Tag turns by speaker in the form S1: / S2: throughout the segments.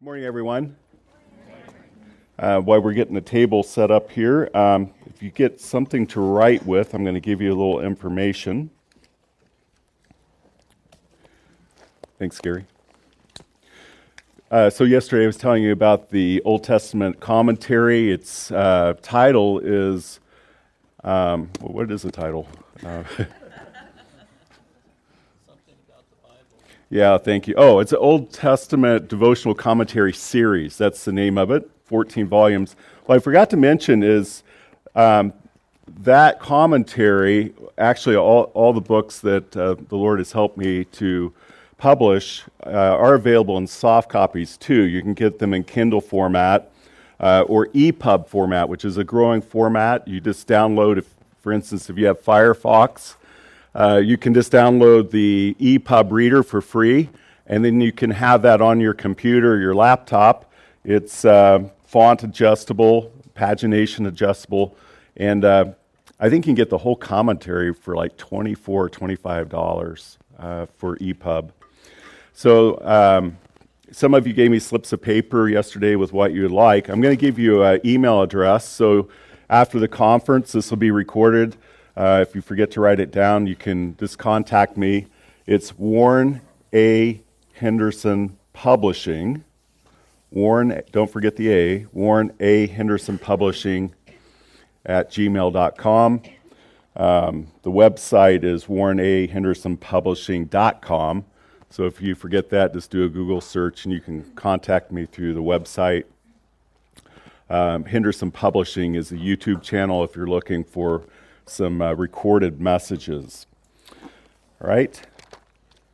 S1: Good morning, everyone. Uh, while we're getting the table set up here, um, if you get something to write with, I'm going to give you a little information. Thanks, Gary. Uh, so, yesterday I was telling you about the Old Testament commentary. Its uh, title is um, what is the title? Uh, Yeah, thank you. Oh, it's an Old Testament devotional commentary series. That's the name of it, 14 volumes. What I forgot to mention is um, that commentary, actually, all, all the books that uh, the Lord has helped me to publish uh, are available in soft copies too. You can get them in Kindle format uh, or EPUB format, which is a growing format. You just download, if, for instance, if you have Firefox, uh, you can just download the EPUB reader for free, and then you can have that on your computer your laptop. It's uh, font adjustable, pagination adjustable, and uh, I think you can get the whole commentary for like $24 $25 uh, for EPUB. So, um, some of you gave me slips of paper yesterday with what you would like. I'm going to give you an email address. So, after the conference, this will be recorded. Uh, if you forget to write it down, you can just contact me. It's Warren A. Henderson Publishing. Warren, don't forget the A. Warren A. Henderson Publishing at gmail.com. Um, the website is warrenahendersonpublishing.com. So if you forget that, just do a Google search and you can contact me through the website. Um, Henderson Publishing is a YouTube channel if you're looking for some uh, recorded messages. All right.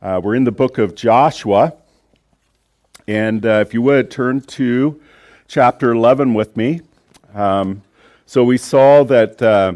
S1: Uh, we're in the book of Joshua. And uh, if you would, turn to chapter 11 with me. Um, so we saw that uh,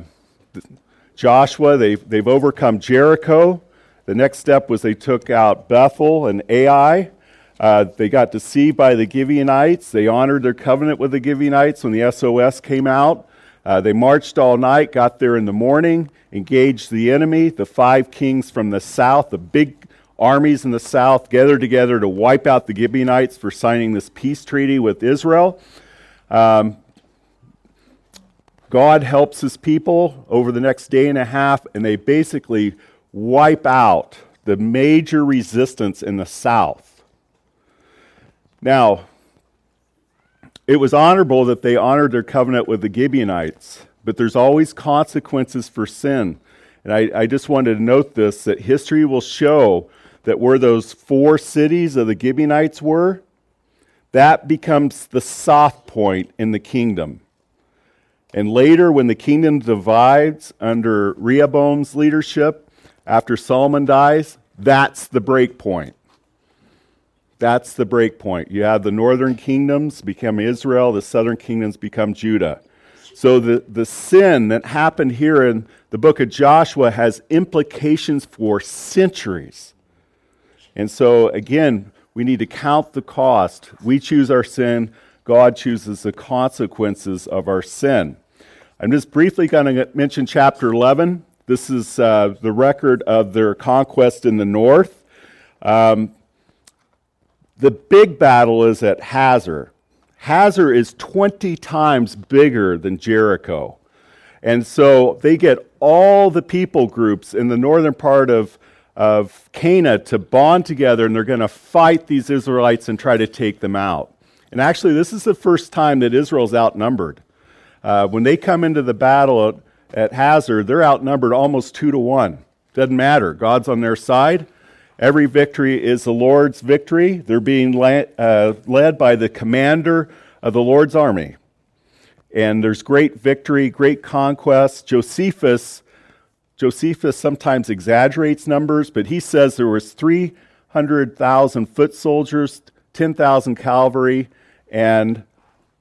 S1: Joshua, they've, they've overcome Jericho. The next step was they took out Bethel and Ai. Uh, they got deceived by the Gibeonites. They honored their covenant with the Gibeonites when the SOS came out. Uh, they marched all night, got there in the morning, engaged the enemy. The five kings from the south, the big armies in the south, gathered together to wipe out the Gibeonites for signing this peace treaty with Israel. Um, God helps his people over the next day and a half, and they basically wipe out the major resistance in the south. Now, it was honorable that they honored their covenant with the Gibeonites, but there's always consequences for sin. And I, I just wanted to note this that history will show that where those four cities of the Gibeonites were, that becomes the soft point in the kingdom. And later, when the kingdom divides under Rehoboam's leadership, after Solomon dies, that's the break point. That's the break point. You have the northern kingdoms become Israel, the southern kingdoms become Judah. So the, the sin that happened here in the book of Joshua has implications for centuries. And so, again, we need to count the cost. We choose our sin, God chooses the consequences of our sin. I'm just briefly going to mention chapter 11. This is uh, the record of their conquest in the north. Um, the big battle is at Hazor. Hazor is 20 times bigger than Jericho. And so they get all the people groups in the northern part of, of Canaan to bond together, and they're going to fight these Israelites and try to take them out. And actually, this is the first time that Israel's outnumbered. Uh, when they come into the battle at, at Hazor, they're outnumbered almost two to one. Doesn't matter. God's on their side. Every victory is the Lord's victory. They're being led, uh, led by the commander of the Lord's army. And there's great victory, great conquest. Josephus, Josephus sometimes exaggerates numbers, but he says there was 300,000 foot soldiers, 10,000 cavalry, and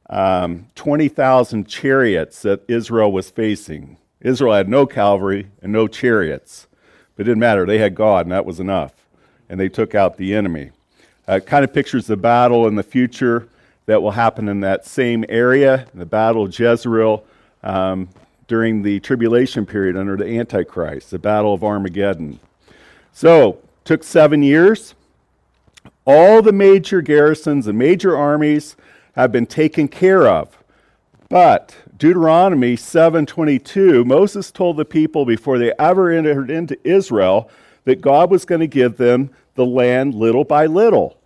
S1: um, 20,000 chariots that Israel was facing. Israel had no cavalry and no chariots. But it didn't matter. They had God, and that was enough and they took out the enemy. Uh, it kind of pictures the battle in the future that will happen in that same area, the battle of Jezreel um, during the tribulation period under the Antichrist, the battle of Armageddon. So, took seven years. All the major garrisons and major armies have been taken care of. But Deuteronomy 7:22, Moses told the people before they ever entered into Israel that God was going to give them the land little by little.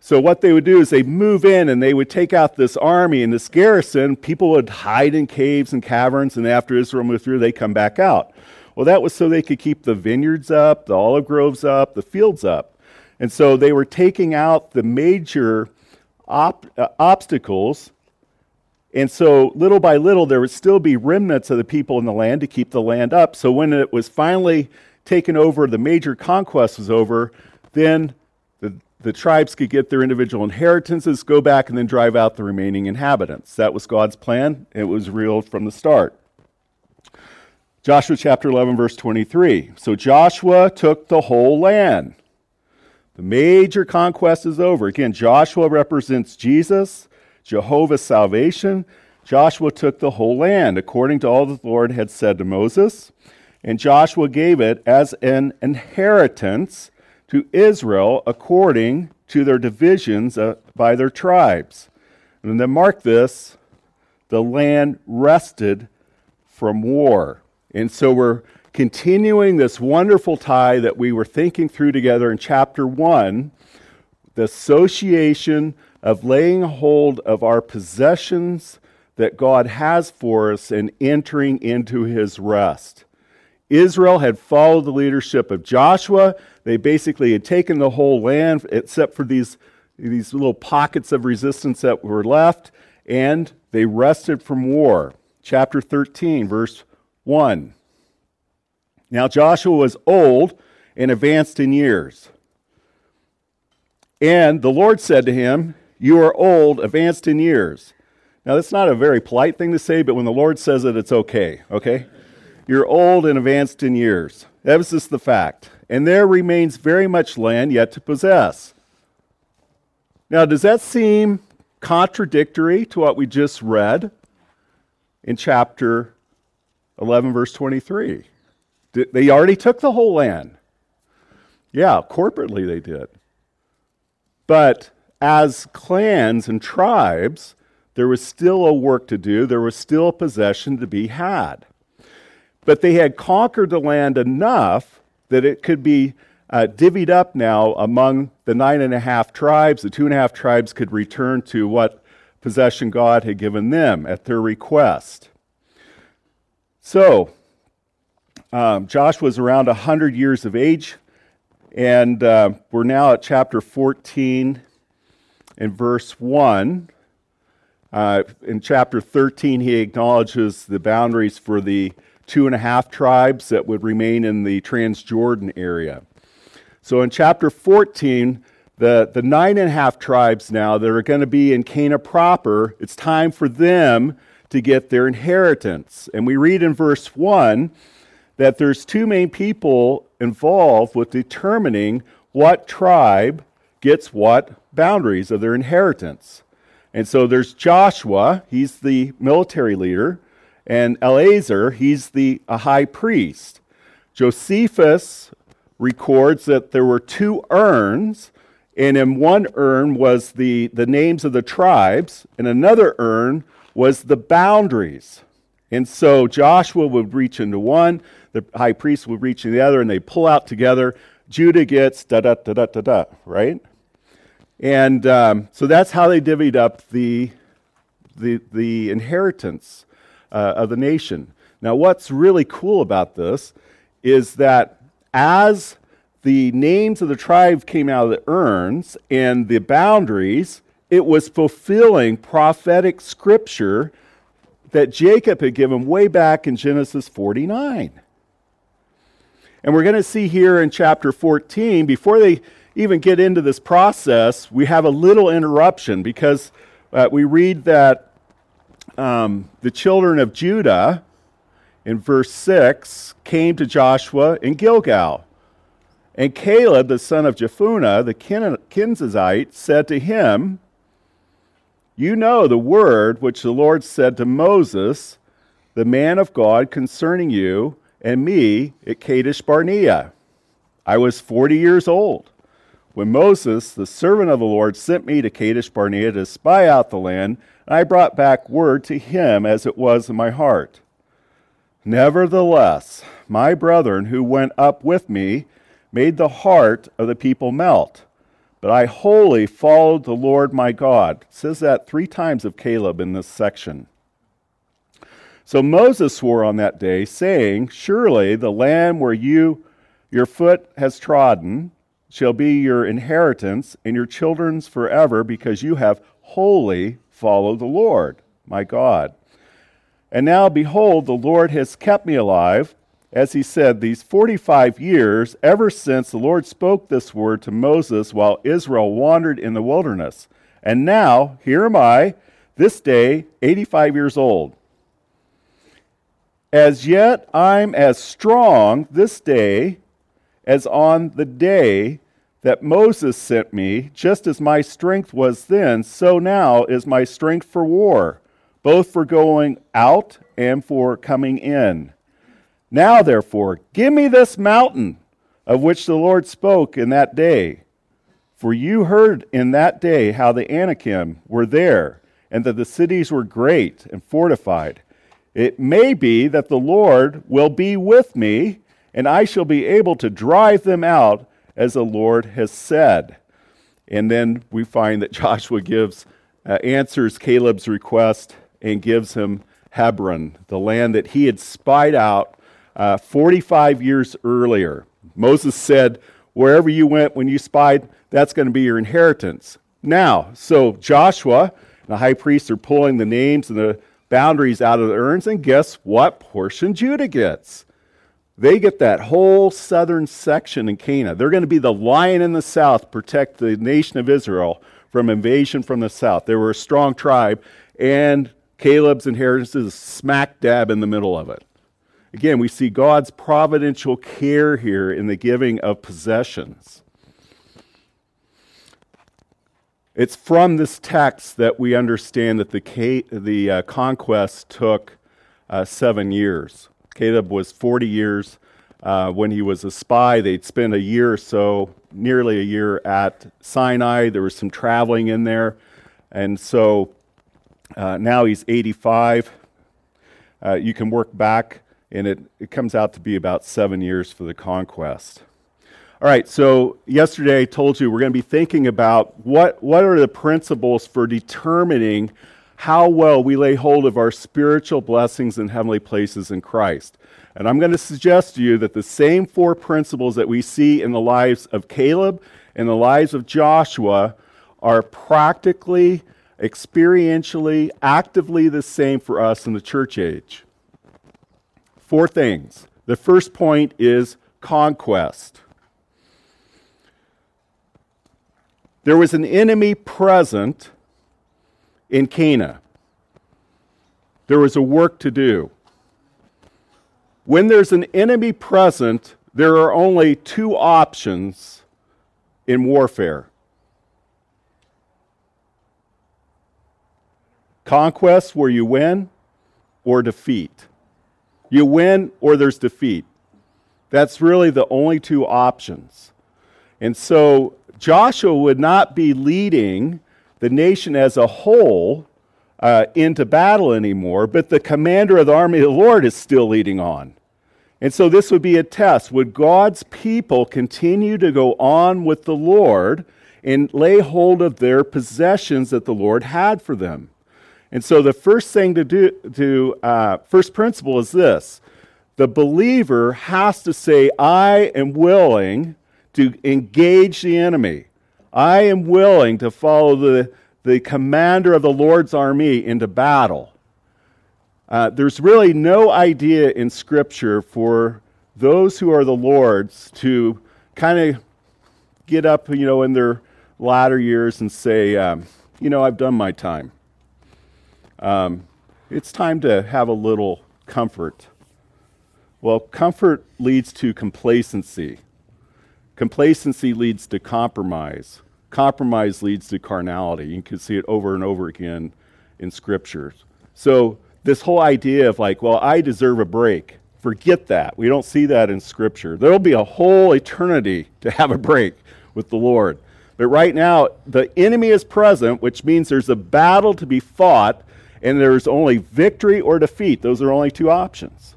S1: So what they would do is they move in and they would take out this army and this garrison. People would hide in caves and caverns, and after Israel moved through, they come back out. Well, that was so they could keep the vineyards up, the olive groves up, the fields up. And so they were taking out the major op- uh, obstacles. And so little by little, there would still be remnants of the people in the land to keep the land up. So when it was finally taken over, the major conquest was over, then the, the tribes could get their individual inheritances, go back, and then drive out the remaining inhabitants. That was God's plan. It was real from the start. Joshua chapter 11, verse 23. So Joshua took the whole land. The major conquest is over. Again, Joshua represents Jesus, Jehovah's salvation. Joshua took the whole land, according to all that the Lord had said to Moses. And Joshua gave it as an inheritance to Israel according to their divisions uh, by their tribes. And then mark this the land rested from war. And so we're continuing this wonderful tie that we were thinking through together in chapter 1 the association of laying hold of our possessions that God has for us and entering into his rest. Israel had followed the leadership of Joshua. They basically had taken the whole land except for these, these little pockets of resistance that were left, and they rested from war. Chapter 13, verse 1. Now Joshua was old and advanced in years. And the Lord said to him, You are old, advanced in years. Now, that's not a very polite thing to say, but when the Lord says it, it's okay, okay? You're old and advanced in years. That was just the fact. And there remains very much land yet to possess. Now, does that seem contradictory to what we just read in chapter 11, verse 23? They already took the whole land. Yeah, corporately they did. But as clans and tribes, there was still a work to do, there was still possession to be had. But they had conquered the land enough that it could be uh, divvied up now among the nine and a half tribes. The two and a half tribes could return to what possession God had given them at their request. So, um, Josh was around 100 years of age, and uh, we're now at chapter 14 and verse 1. Uh, in chapter 13, he acknowledges the boundaries for the two and a half tribes that would remain in the Transjordan area. So in chapter 14, the, the nine and a half tribes now that are going to be in Canaan proper, it's time for them to get their inheritance. And we read in verse 1 that there's two main people involved with determining what tribe gets what boundaries of their inheritance. And so there's Joshua, he's the military leader, and Eleazar, he's the a high priest. Josephus records that there were two urns, and in one urn was the, the names of the tribes, and another urn was the boundaries. And so Joshua would reach into one, the high priest would reach into the other, and they pull out together. Judah gets da da da da da da, right? And um, so that's how they divvied up the, the, the inheritance uh, of the nation. Now, what's really cool about this is that as the names of the tribes came out of the urns and the boundaries, it was fulfilling prophetic scripture that Jacob had given way back in Genesis 49. And we're going to see here in chapter 14, before they even get into this process, we have a little interruption because uh, we read that um, the children of Judah, in verse 6, came to Joshua in Gilgal. And Caleb, the son of Jephunneh, the Kenizzite, said to him, You know the word which the Lord said to Moses, the man of God, concerning you and me at Kadesh Barnea. I was 40 years old when Moses, the servant of the Lord, sent me to Kadesh Barnea to spy out the land, I brought back word to him as it was in my heart. Nevertheless, my brethren who went up with me made the heart of the people melt. But I wholly followed the Lord my God. It says that three times of Caleb in this section. So Moses swore on that day, saying, Surely the land where you your foot has trodden shall be your inheritance and your children's forever, because you have wholly followed the Lord my God. And now, behold, the Lord has kept me alive, as he said, these 45 years, ever since the Lord spoke this word to Moses while Israel wandered in the wilderness. And now, here am I, this day, 85 years old. As yet, I'm as strong this day as on the day that Moses sent me, just as my strength was then, so now is my strength for war both for going out and for coming in. Now, therefore, give me this mountain of which the Lord spoke in that day. For you heard in that day how the Anakim were there, and that the cities were great and fortified. It may be that the Lord will be with me, and I shall be able to drive them out as the Lord has said. And then we find that Joshua gives, uh, answers Caleb's request and gives him Hebron, the land that he had spied out uh, 45 years earlier. Moses said, Wherever you went when you spied, that's going to be your inheritance. Now, so Joshua and the high priest are pulling the names and the boundaries out of the urns, and guess what portion Judah gets? They get that whole southern section in Canaan. They're going to be the lion in the south, protect the nation of Israel from invasion from the south. They were a strong tribe, and Caleb's inheritance is smack dab in the middle of it. Again, we see God's providential care here in the giving of possessions. It's from this text that we understand that the, the uh, conquest took uh, seven years. Caleb was 40 years uh, when he was a spy. They'd spent a year or so, nearly a year at Sinai. There was some traveling in there. And so uh, now he's 85. Uh, you can work back, and it, it comes out to be about seven years for the conquest. All right, so yesterday I told you we're going to be thinking about what, what are the principles for determining how well we lay hold of our spiritual blessings in heavenly places in Christ. And I'm going to suggest to you that the same four principles that we see in the lives of Caleb and the lives of Joshua are practically experientially, actively the same for us in the church age. Four things. The first point is conquest. There was an enemy present in Canaan. There was a work to do. When there's an enemy present, there are only two options in warfare Conquest where you win or defeat. You win or there's defeat. That's really the only two options. And so Joshua would not be leading the nation as a whole uh, into battle anymore, but the commander of the army of the Lord is still leading on. And so this would be a test. Would God's people continue to go on with the Lord and lay hold of their possessions that the Lord had for them? And so the first thing to do, to, uh, first principle is this the believer has to say, I am willing to engage the enemy. I am willing to follow the, the commander of the Lord's army into battle. Uh, there's really no idea in Scripture for those who are the Lord's to kind of get up, you know, in their latter years and say, um, you know, I've done my time. Um, it's time to have a little comfort. Well, comfort leads to complacency. Complacency leads to compromise. Compromise leads to carnality. You can see it over and over again in scriptures. So, this whole idea of like, well, I deserve a break, forget that. We don't see that in scripture. There'll be a whole eternity to have a break with the Lord. But right now, the enemy is present, which means there's a battle to be fought, and there's only victory or defeat. Those are only two options.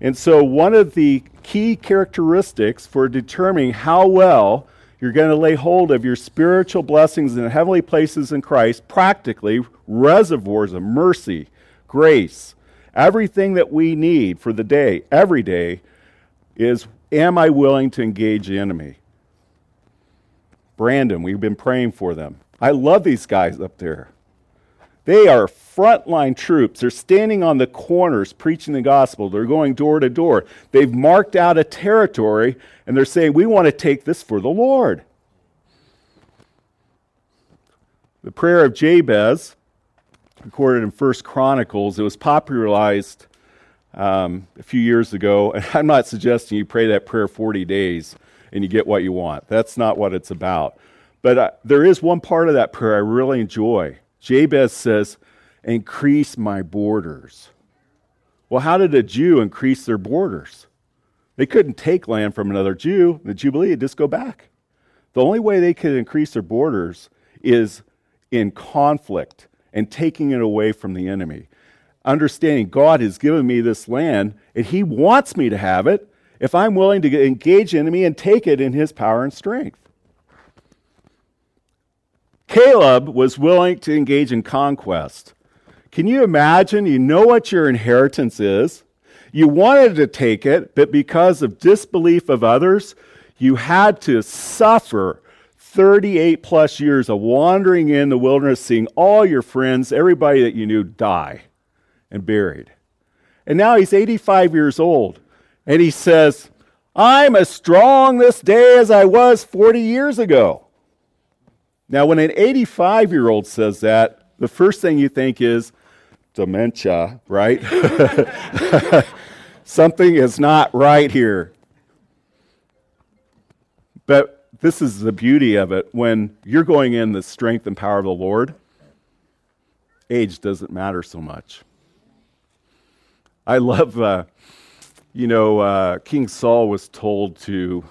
S1: And so, one of the key characteristics for determining how well you're going to lay hold of your spiritual blessings in heavenly places in Christ, practically reservoirs of mercy, grace, everything that we need for the day, every day, is am I willing to engage the enemy? Brandon, we've been praying for them. I love these guys up there. They are frontline troops. They're standing on the corners preaching the gospel. They're going door to door. They've marked out a territory and they're saying, We want to take this for the Lord. The prayer of Jabez, recorded in First Chronicles, it was popularized um, a few years ago. And I'm not suggesting you pray that prayer 40 days and you get what you want. That's not what it's about. But uh, there is one part of that prayer I really enjoy. Jabez says, Increase my borders. Well, how did a Jew increase their borders? They couldn't take land from another Jew. The Jubilee would just go back. The only way they could increase their borders is in conflict and taking it away from the enemy. Understanding God has given me this land and He wants me to have it if I'm willing to engage enemy and take it in His power and strength. Caleb was willing to engage in conquest. Can you imagine? You know what your inheritance is. You wanted to take it, but because of disbelief of others, you had to suffer 38 plus years of wandering in the wilderness, seeing all your friends, everybody that you knew, die and buried. And now he's 85 years old, and he says, I'm as strong this day as I was 40 years ago. Now, when an 85 year old says that, the first thing you think is dementia, right? Something is not right here. But this is the beauty of it. When you're going in the strength and power of the Lord, age doesn't matter so much. I love, uh, you know, uh, King Saul was told to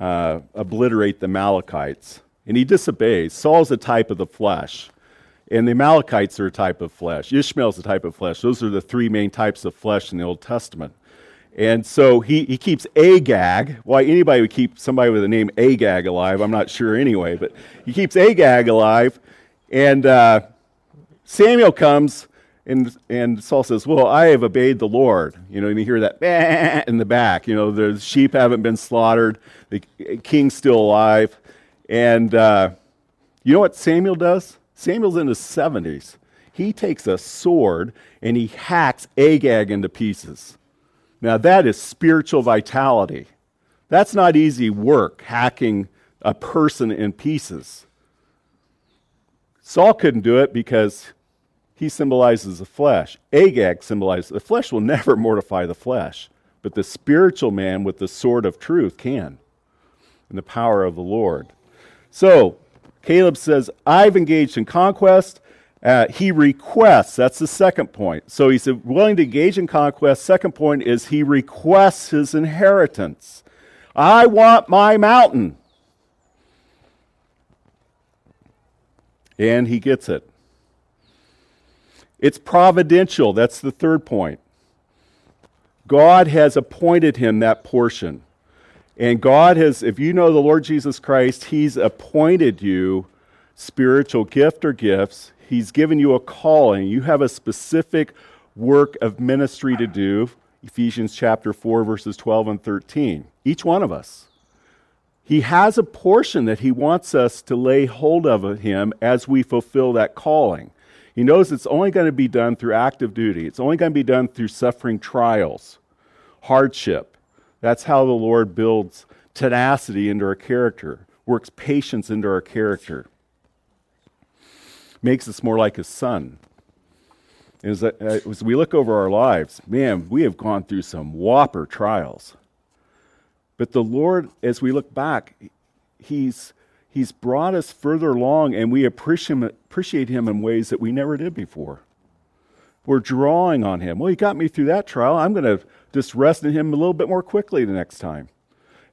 S1: uh, obliterate the Amalekites, and he disobeys. Saul's a type of the flesh, and the Amalekites are a type of flesh. Ishmael's a type of flesh. Those are the three main types of flesh in the Old Testament. And so he, he keeps Agag. Why anybody would keep somebody with the name Agag alive, I'm not sure anyway, but he keeps Agag alive. And uh, Samuel comes, and, and Saul says, Well, I have obeyed the Lord. You know, and you hear that in the back. You know, the sheep haven't been slaughtered, the king's still alive. And uh, you know what Samuel does? Samuel's in his 70s. He takes a sword and he hacks Agag into pieces. Now, that is spiritual vitality. That's not easy work, hacking a person in pieces. Saul couldn't do it because he symbolizes the flesh. Agag symbolizes the flesh will never mortify the flesh, but the spiritual man with the sword of truth can, in the power of the Lord. So, Caleb says, I've engaged in conquest. Uh, he requests. That's the second point. So he's willing to engage in conquest. Second point is he requests his inheritance. I want my mountain. And he gets it. It's providential. That's the third point. God has appointed him that portion. And God has, if you know the Lord Jesus Christ, He's appointed you spiritual gift or gifts He's given you a calling. You have a specific work of ministry to do. Ephesians chapter 4, verses 12 and 13. Each one of us. He has a portion that he wants us to lay hold of him as we fulfill that calling. He knows it's only going to be done through active duty, it's only going to be done through suffering trials, hardship. That's how the Lord builds tenacity into our character, works patience into our character makes us more like his son. As, uh, as we look over our lives, man, we have gone through some whopper trials. But the Lord, as we look back, He's, he's brought us further along and we appreciate, appreciate Him in ways that we never did before. We're drawing on Him. Well, He got me through that trial. I'm going to just rest in Him a little bit more quickly the next time.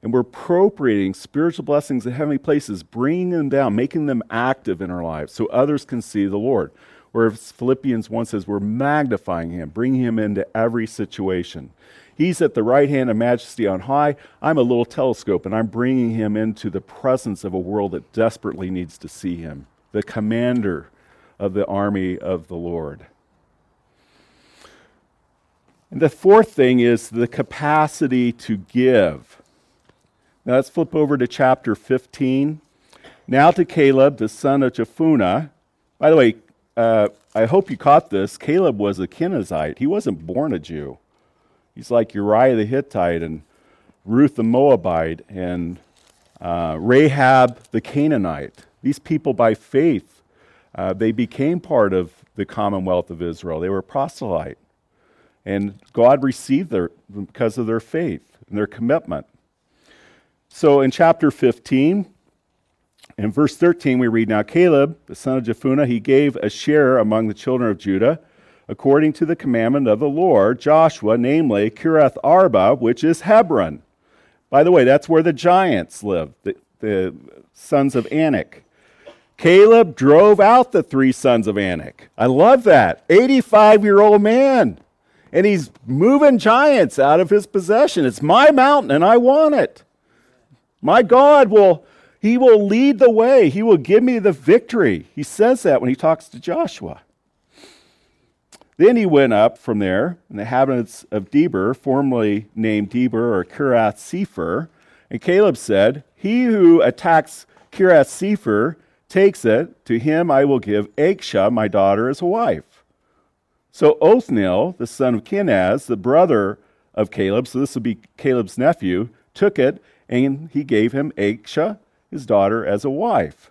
S1: And we're appropriating spiritual blessings in heavenly places, bringing them down, making them active in our lives so others can see the Lord. Whereas Philippians 1 says we're magnifying him, bringing him into every situation. He's at the right hand of majesty on high. I'm a little telescope, and I'm bringing him into the presence of a world that desperately needs to see him, the commander of the army of the Lord. And the fourth thing is the capacity to give. Now let's flip over to chapter 15. Now to Caleb, the son of Jephunneh. By the way, uh, I hope you caught this. Caleb was a Kenizzite. He wasn't born a Jew. He's like Uriah the Hittite and Ruth the Moabite and uh, Rahab the Canaanite. These people, by faith, uh, they became part of the commonwealth of Israel. They were proselyte. And God received them because of their faith and their commitment. So in chapter 15, in verse 13, we read Now Caleb, the son of Jephunneh, he gave a share among the children of Judah, according to the commandment of the Lord, Joshua, namely Kiriath Arba, which is Hebron. By the way, that's where the giants lived, the, the sons of Anak. Caleb drove out the three sons of Anak. I love that. 85 year old man and he's moving giants out of his possession. It's my mountain and I want it. My God will he will lead the way. He will give me the victory. He says that when he talks to Joshua. Then he went up from there, and the inhabitants of Debir, formerly named Debir or Kiriath Sefer, and Caleb said, He who attacks Kiriath Sefer takes it, to him I will give Achsah, my daughter, as a wife. So Othniel, the son of Kenaz, the brother of Caleb, so this would be Caleb's nephew, took it and he gave him Achsah, his daughter, as a wife.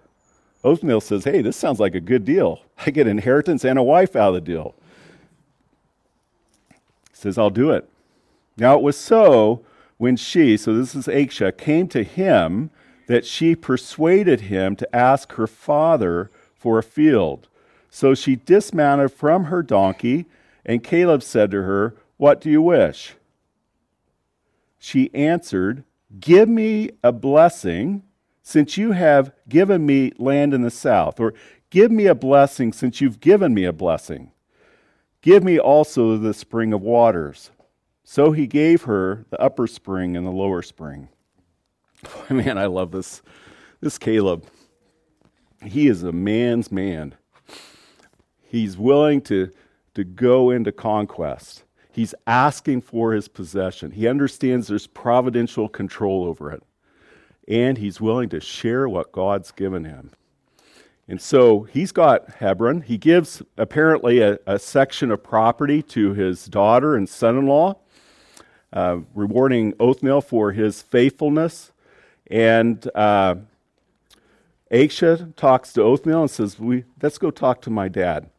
S1: Othniel says, Hey, this sounds like a good deal. I get inheritance and a wife out of the deal. He says, I'll do it. Now it was so when she, so this is Achsah, came to him that she persuaded him to ask her father for a field. So she dismounted from her donkey, and Caleb said to her, What do you wish? She answered, Give me a blessing, since you have given me land in the south, or give me a blessing, since you've given me a blessing. Give me also the spring of waters. So he gave her the upper spring and the lower spring. Man, I love this. This Caleb. He is a man's man. He's willing to, to go into conquest. He's asking for his possession. He understands there's providential control over it. And he's willing to share what God's given him. And so he's got Hebron. He gives apparently a, a section of property to his daughter and son in law, uh, rewarding Othniel for his faithfulness. And uh, Achsah talks to Othniel and says, we, Let's go talk to my dad.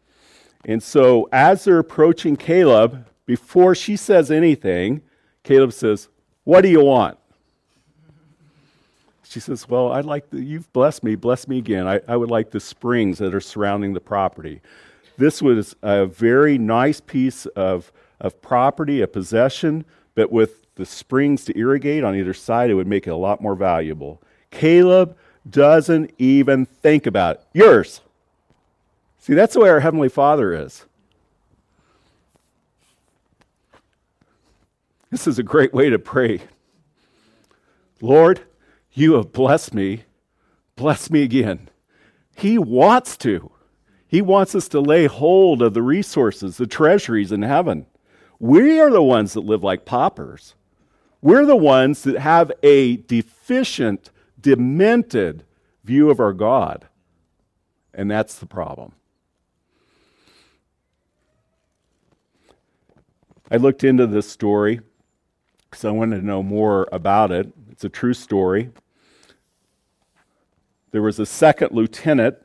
S1: And so, as they're approaching Caleb, before she says anything, Caleb says, What do you want? She says, Well, I'd like the, you've blessed me, bless me again. I, I would like the springs that are surrounding the property. This was a very nice piece of, of property, a possession, but with the springs to irrigate on either side, it would make it a lot more valuable. Caleb doesn't even think about it. Yours. See, that's the way our Heavenly Father is. This is a great way to pray. Lord, you have blessed me. Bless me again. He wants to. He wants us to lay hold of the resources, the treasuries in heaven. We are the ones that live like paupers. We're the ones that have a deficient, demented view of our God. And that's the problem. I looked into this story because I wanted to know more about it. It's a true story. There was a second lieutenant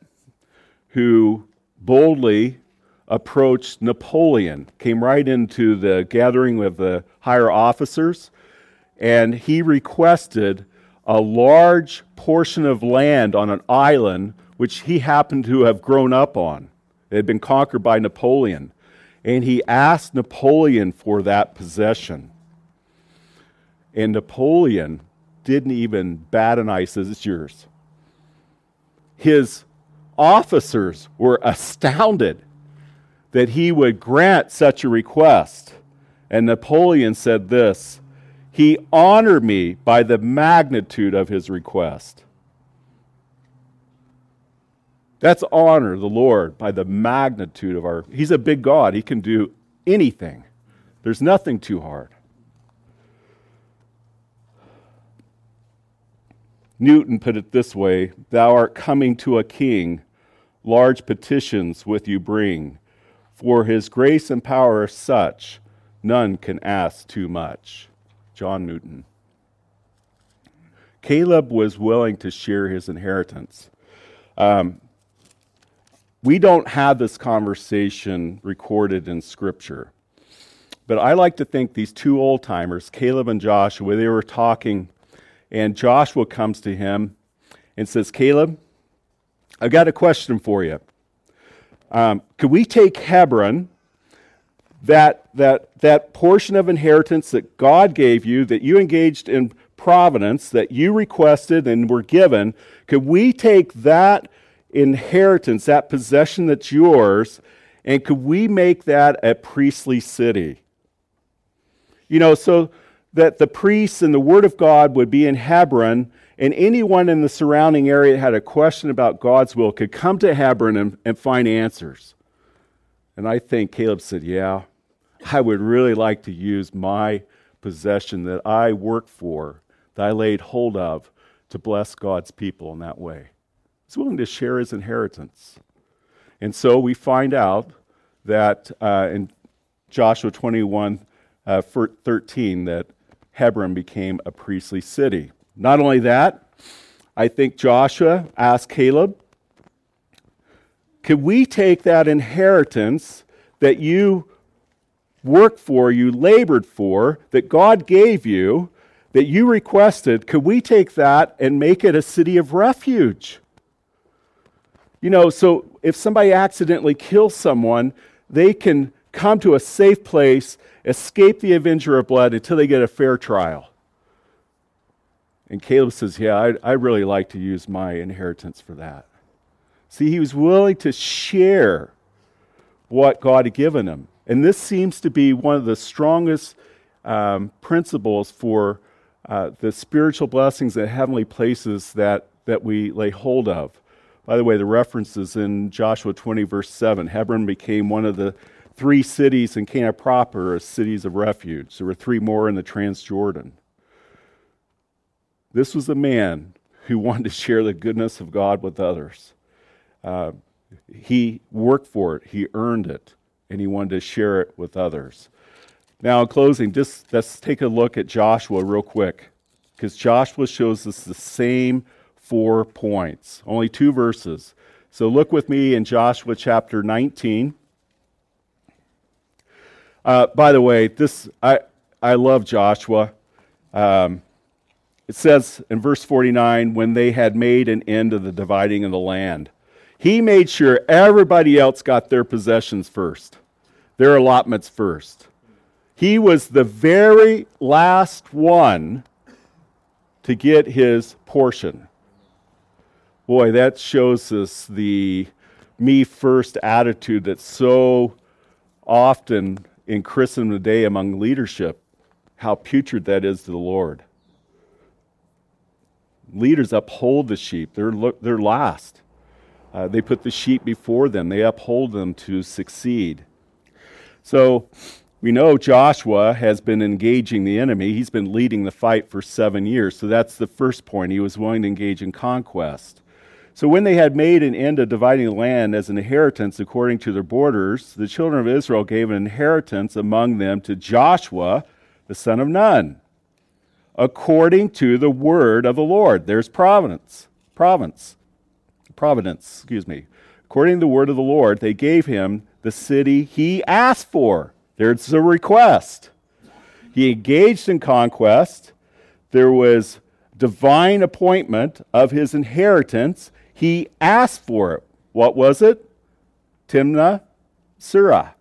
S1: who boldly approached Napoleon, came right into the gathering of the higher officers, and he requested a large portion of land on an island which he happened to have grown up on. It had been conquered by Napoleon and he asked Napoleon for that possession. And Napoleon didn't even bat an eye, says it's yours. His officers were astounded that he would grant such a request. And Napoleon said this He honored me by the magnitude of his request. That's honor the Lord by the magnitude of our. He's a big God. He can do anything, there's nothing too hard. Newton put it this way Thou art coming to a king, large petitions with you bring. For his grace and power are such, none can ask too much. John Newton. Caleb was willing to share his inheritance. Um, we don't have this conversation recorded in Scripture. But I like to think these two old timers, Caleb and Joshua, they were talking, and Joshua comes to him and says, Caleb, I've got a question for you. Um, could we take Hebron, that, that, that portion of inheritance that God gave you, that you engaged in providence, that you requested and were given, could we take that inheritance, that possession that's yours, and could we make that a priestly city? You know, so that the priests and the Word of God would be in Hebron, and anyone in the surrounding area had a question about God's will could come to Hebron and, and find answers. And I think Caleb said, Yeah, I would really like to use my possession that I work for, that I laid hold of, to bless God's people in that way. He's willing to share his inheritance. And so we find out that uh, in Joshua 21 uh, 13 that Hebron became a priestly city. Not only that, I think Joshua asked Caleb, could we take that inheritance that you worked for, you labored for, that God gave you, that you requested, could we take that and make it a city of refuge? You know, so if somebody accidentally kills someone, they can come to a safe place, escape the avenger of blood until they get a fair trial. And Caleb says, Yeah, I'd, i really like to use my inheritance for that. See, he was willing to share what God had given him. And this seems to be one of the strongest um, principles for uh, the spiritual blessings and heavenly places that, that we lay hold of. By the way, the reference is in Joshua 20, verse 7. Hebron became one of the three cities in Canaan proper as cities of refuge. There were three more in the Transjordan. This was a man who wanted to share the goodness of God with others. Uh, he worked for it, he earned it, and he wanted to share it with others. Now, in closing, just let's take a look at Joshua real quick, because Joshua shows us the same four points, only two verses. So look with me in Joshua chapter 19. Uh, by the way, this I, I love Joshua. Um, it says in verse 49 when they had made an end of the dividing of the land, he made sure everybody else got their possessions first, their allotments first. He was the very last one to get his portion. Boy, that shows us the me first attitude that's so often in Christendom today among leadership, how putrid that is to the Lord. Leaders uphold the sheep, they're, they're last. Uh, they put the sheep before them, they uphold them to succeed. So we know Joshua has been engaging the enemy. He's been leading the fight for seven years. So that's the first point. He was willing to engage in conquest. So when they had made an end of dividing the land as an inheritance according to their borders, the children of Israel gave an inheritance among them to Joshua, the son of Nun, according to the word of the Lord. There's providence. Province. Providence, excuse me. According to the word of the Lord, they gave him the city he asked for. There's a request. He engaged in conquest. There was divine appointment of his inheritance he asked for it. What was it? Timnah Serah.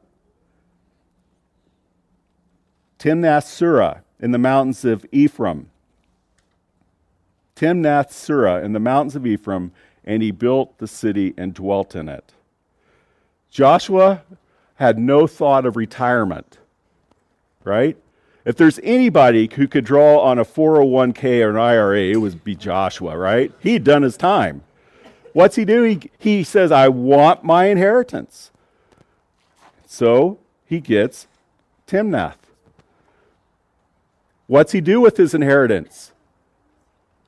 S1: Timnath Serah in the mountains of Ephraim. Timnath Serah in the mountains of Ephraim, and he built the city and dwelt in it. Joshua had no thought of retirement, right? If there's anybody who could draw on a 401k or an IRA, it would be Joshua, right? He'd done his time. What's he do? He, he says, I want my inheritance. So he gets Timnath. What's he do with his inheritance?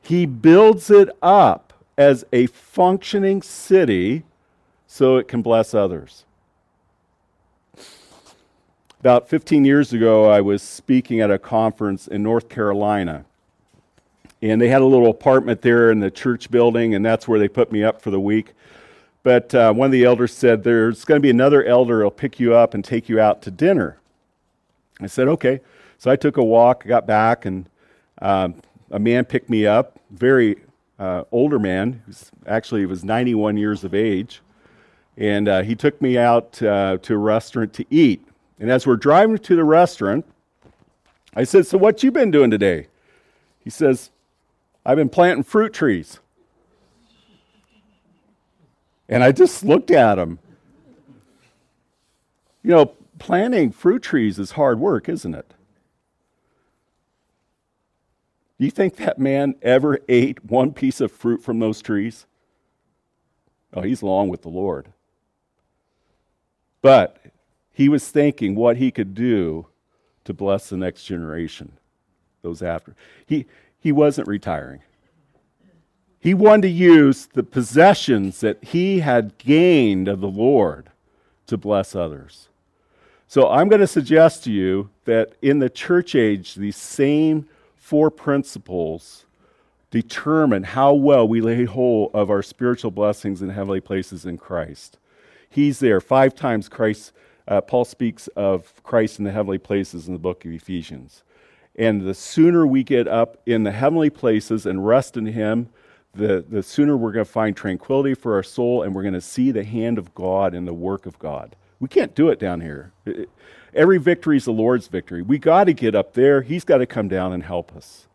S1: He builds it up as a functioning city so it can bless others. About 15 years ago, I was speaking at a conference in North Carolina. And they had a little apartment there in the church building, and that's where they put me up for the week. But uh, one of the elders said, There's going to be another elder who'll pick you up and take you out to dinner. I said, Okay. So I took a walk, got back, and um, a man picked me up, very uh, older man, who's actually was 91 years of age. And uh, he took me out uh, to a restaurant to eat. And as we're driving to the restaurant, I said, So what you been doing today? He says, I've been planting fruit trees. And I just looked at him. You know, planting fruit trees is hard work, isn't it? Do you think that man ever ate one piece of fruit from those trees? Oh, he's long with the Lord. But he was thinking what he could do to bless the next generation, those after. He, he wasn't retiring. He wanted to use the possessions that he had gained of the Lord to bless others. So I'm going to suggest to you that in the church age, these same four principles determine how well we lay hold of our spiritual blessings in heavenly places in Christ. He's there. Five times Christ uh, Paul speaks of Christ in the heavenly places in the book of Ephesians. And the sooner we get up in the heavenly places and rest in Him, the, the sooner we're going to find tranquility for our soul and we're going to see the hand of God and the work of God. We can't do it down here. Every victory is the Lord's victory. We got to get up there. He's got to come down and help us.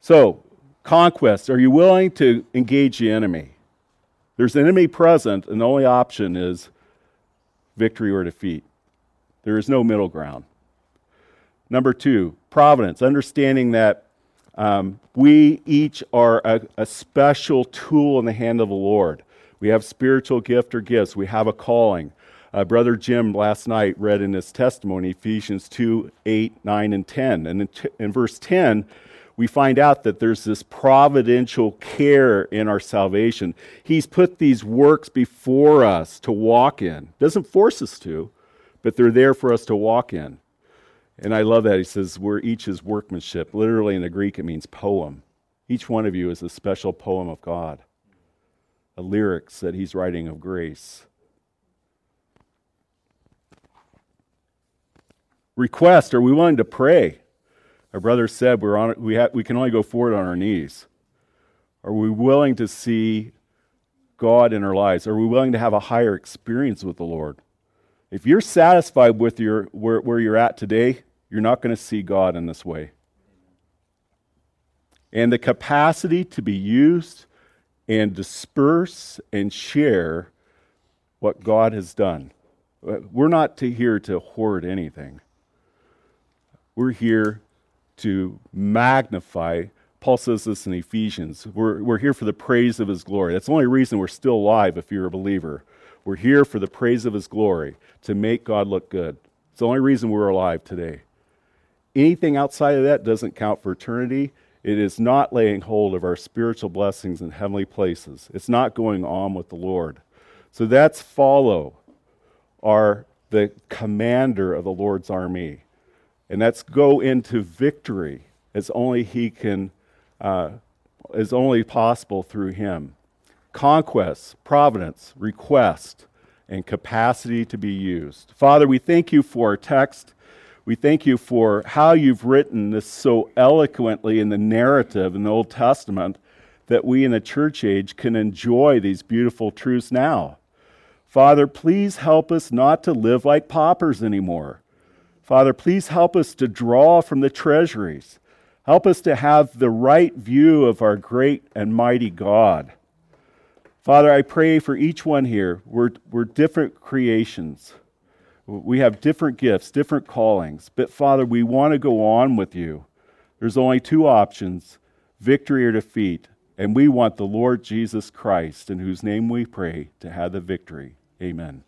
S1: So, conquest. Are you willing to engage the enemy? There's an enemy present, and the only option is victory or defeat. There is no middle ground. Number two, providence, understanding that um, we each are a, a special tool in the hand of the Lord. We have spiritual gift or gifts, we have a calling. Uh, Brother Jim last night read in his testimony Ephesians 2 8, 9, and 10. And in, t- in verse 10, we find out that there's this providential care in our salvation. He's put these works before us to walk in. Doesn't force us to, but they're there for us to walk in. And I love that. He says, We're each is workmanship. Literally in the Greek, it means poem. Each one of you is a special poem of God, a lyrics that he's writing of grace. Request, are we willing to pray? Our brother said we're on, we, ha- we can only go forward on our knees. Are we willing to see God in our lives? Are we willing to have a higher experience with the Lord? If you're satisfied with your, where, where you're at today, you're not going to see God in this way. And the capacity to be used and disperse and share what God has done. We're not to here to hoard anything. We're here to magnify. Paul says this in Ephesians. We're, we're here for the praise of his glory. That's the only reason we're still alive if you're a believer. We're here for the praise of his glory, to make God look good. It's the only reason we're alive today. Anything outside of that doesn't count for eternity. It is not laying hold of our spiritual blessings in heavenly places. It's not going on with the Lord. So that's follow our the commander of the Lord's army. And that's go into victory as only He can, uh, is only possible through Him. Conquest, providence, request, and capacity to be used. Father, we thank you for our text. We thank you for how you've written this so eloquently in the narrative in the Old Testament that we in the church age can enjoy these beautiful truths now. Father, please help us not to live like paupers anymore. Father, please help us to draw from the treasuries. Help us to have the right view of our great and mighty God. Father, I pray for each one here. We're, we're different creations. We have different gifts, different callings. But Father, we want to go on with you. There's only two options victory or defeat. And we want the Lord Jesus Christ, in whose name we pray, to have the victory. Amen.